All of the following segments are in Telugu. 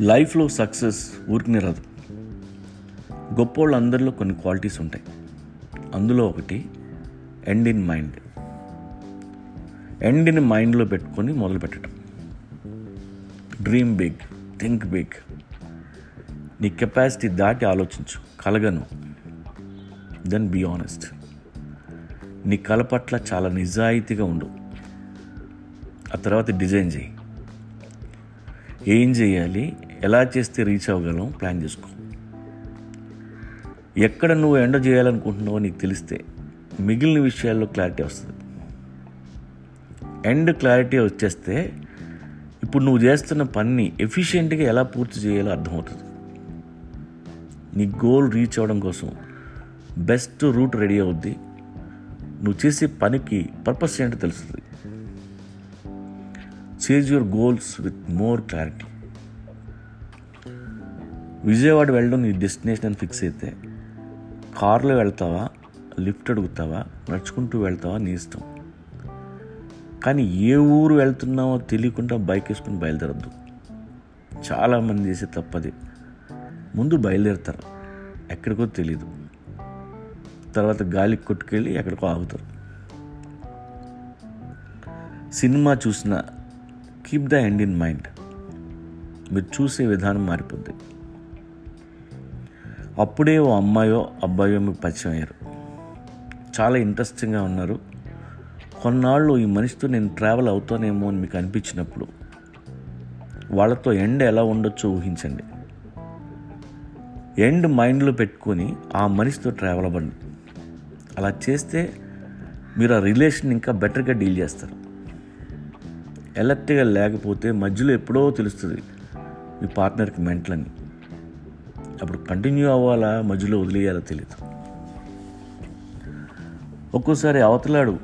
లైఫ్లో సక్సెస్ ఊరికి రాదు గొప్పోళ్ళు అందరిలో కొన్ని క్వాలిటీస్ ఉంటాయి. అందులో ఒకటి end in mind end in మైండ్లో పెట్టుకొని మొదలు పెట్టడం డ్రీమ్ బిగ్ థింక్ బిగ్ నీ కెపాసిటీ దాటి ఆలోచించు కలగను. దెన్ బీ ఆనెస్ట్ నీ కళ పట్ల చాలా నిజాయితీగా ఉండు. ఆ తర్వాత డిజైన్ చేయి. ఏం చేయాలి? ఎలా చేస్తే రీచ్ అవ్వగలం ప్లాన్ చేసుకో. ఎక్కడ నువ్వు ఎండ చేయాలనుకుంటున్నావో నీకు తెలిస్తే మిగిలిన విషయాల్లో క్లారిటీ వస్తుంది. ఎండ్ క్లారిటీ వచ్చేస్తే ఇప్పుడు నువ్వు చేస్తున్న పని ఎఫిషియెంట్గా ఎలా పూర్తి చేయాలో అర్థమవుతుంది. నీ గోల్ రీచ్ అవ్వడం కోసం బెస్ట్ రూట్ రెడీ అవుద్ది. నువ్వు చేసే పనికి పర్పస్ ఏంటో తెలుస్తుంది. Chase your goals with more clarity Vijayawada వెళ్ళడం నీ డెస్టినేషన్ అని ఫిక్స్ అయితే కార్లో వెళ్తావా లిఫ్ట్ అడుగుతావా నడుచుకుంటూ వెళ్తావా నీ ఇష్టం. కానీ ఏ ఊరు వెళ్తున్నావో తెలియకుండా బైక్ వేసుకుని బయలుదేరద్దు. చాలామంది చేసే తప్పది. ముందు బయలుదేరుతారు. ఎక్కడికో తెలియదు తర్వాత గాలికి కొట్టుకెళ్ళి ఎక్కడికో ఆగుతారు. సినిమా చూసిన keep the end in mind మీరు చూసే విధానం మారిపోద్ది. అప్పుడే ఓ అమ్మాయో అబ్బాయో మీకు పరిచయం అయ్యారు. చాలా ఇంట్రెస్టింగ్గా ఉన్నారు. కొన్నాళ్ళు ఈ మనిషితో నేను ట్రావెల్ అవుతానేమో అని మీకు అనిపించినప్పుడు వాళ్ళతో ఎండ్ ఎలా ఉండొచ్చో ఊహించండి. ఎండ్ మైండ్లో పెట్టుకొని ఆ మనిషితో ట్రావెల్ అవ్వండి. అలా చేస్తే మీరు ఆ రిలేషన్ ఇంకా బెటర్గా డీల్ చేస్తారు. ఎలర్ట్గా లేకపోతే మధ్యలో ఎప్పుడో తెలుస్తుంది మీ పార్ట్నర్కి మెంటలని. అప్పుడు కంటిన్యూ అవ్వాలా? మధ్యలో వదిలేయాలో తెలియదు ఒక్కోసారి అవతలాడు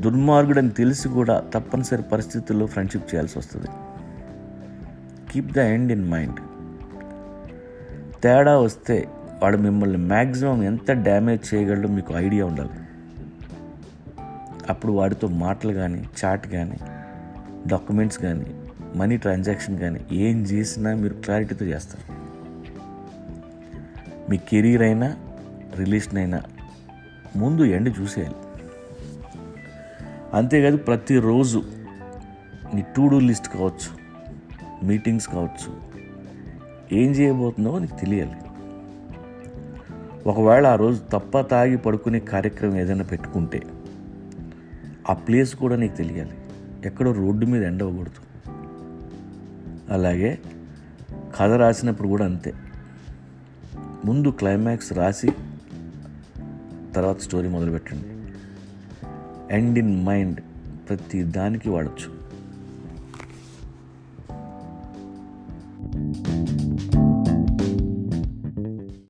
దుర్మార్గుడని తెలిసి కూడా తప్పనిసరి పరిస్థితుల్లో ఫ్రెండ్షిప్ చేయాల్సి వస్తుంది. Keep the end in mind తేడా వస్తే వాడు మిమ్మల్ని మ్యాక్సిమం ఎంత డ్యామేజ్ చేయగలడో మీకు ఐడియా ఉండాలి. అప్పుడు వాడితో మాటలు కానీ చాట్ కానీ డాక్యుమెంట్స్ కానీ మనీ ట్రాన్సాక్షన్ కానీ ఏం చేసినా మీరు క్లారిటీతో చేస్తారు. మీ కెరీర్ అయినా రిలేషన్ అయినా ముందు ఎండ్ చూసేయాలి. అంతేకాదు ప్రతిరోజు నీ టు డూ లిస్ట్ కావచ్చు మీటింగ్స్ కావచ్చు ఏం చేయబోతున్నావో నీకు తెలియాలి. ఒకవేళ ఆ రోజు తప్ప తాగి పడుకునే కార్యక్రమం ఏదైనా పెట్టుకుంటే ఆ ప్లేస్ కూడా నీకు తెలియాలి. ఎక్కడో రోడ్డు మీద ఎండ అవ్వకూడదు. అలాగే కథ రాసినప్పుడు కూడా అంతే. ముందు క్లైమాక్స్ రాసి తర్వాత స్టోరీ మొదలుపెట్టండి. ఎండ్ ఇన్ మైండ్ ప్రతి దానికి వాడచ్చు.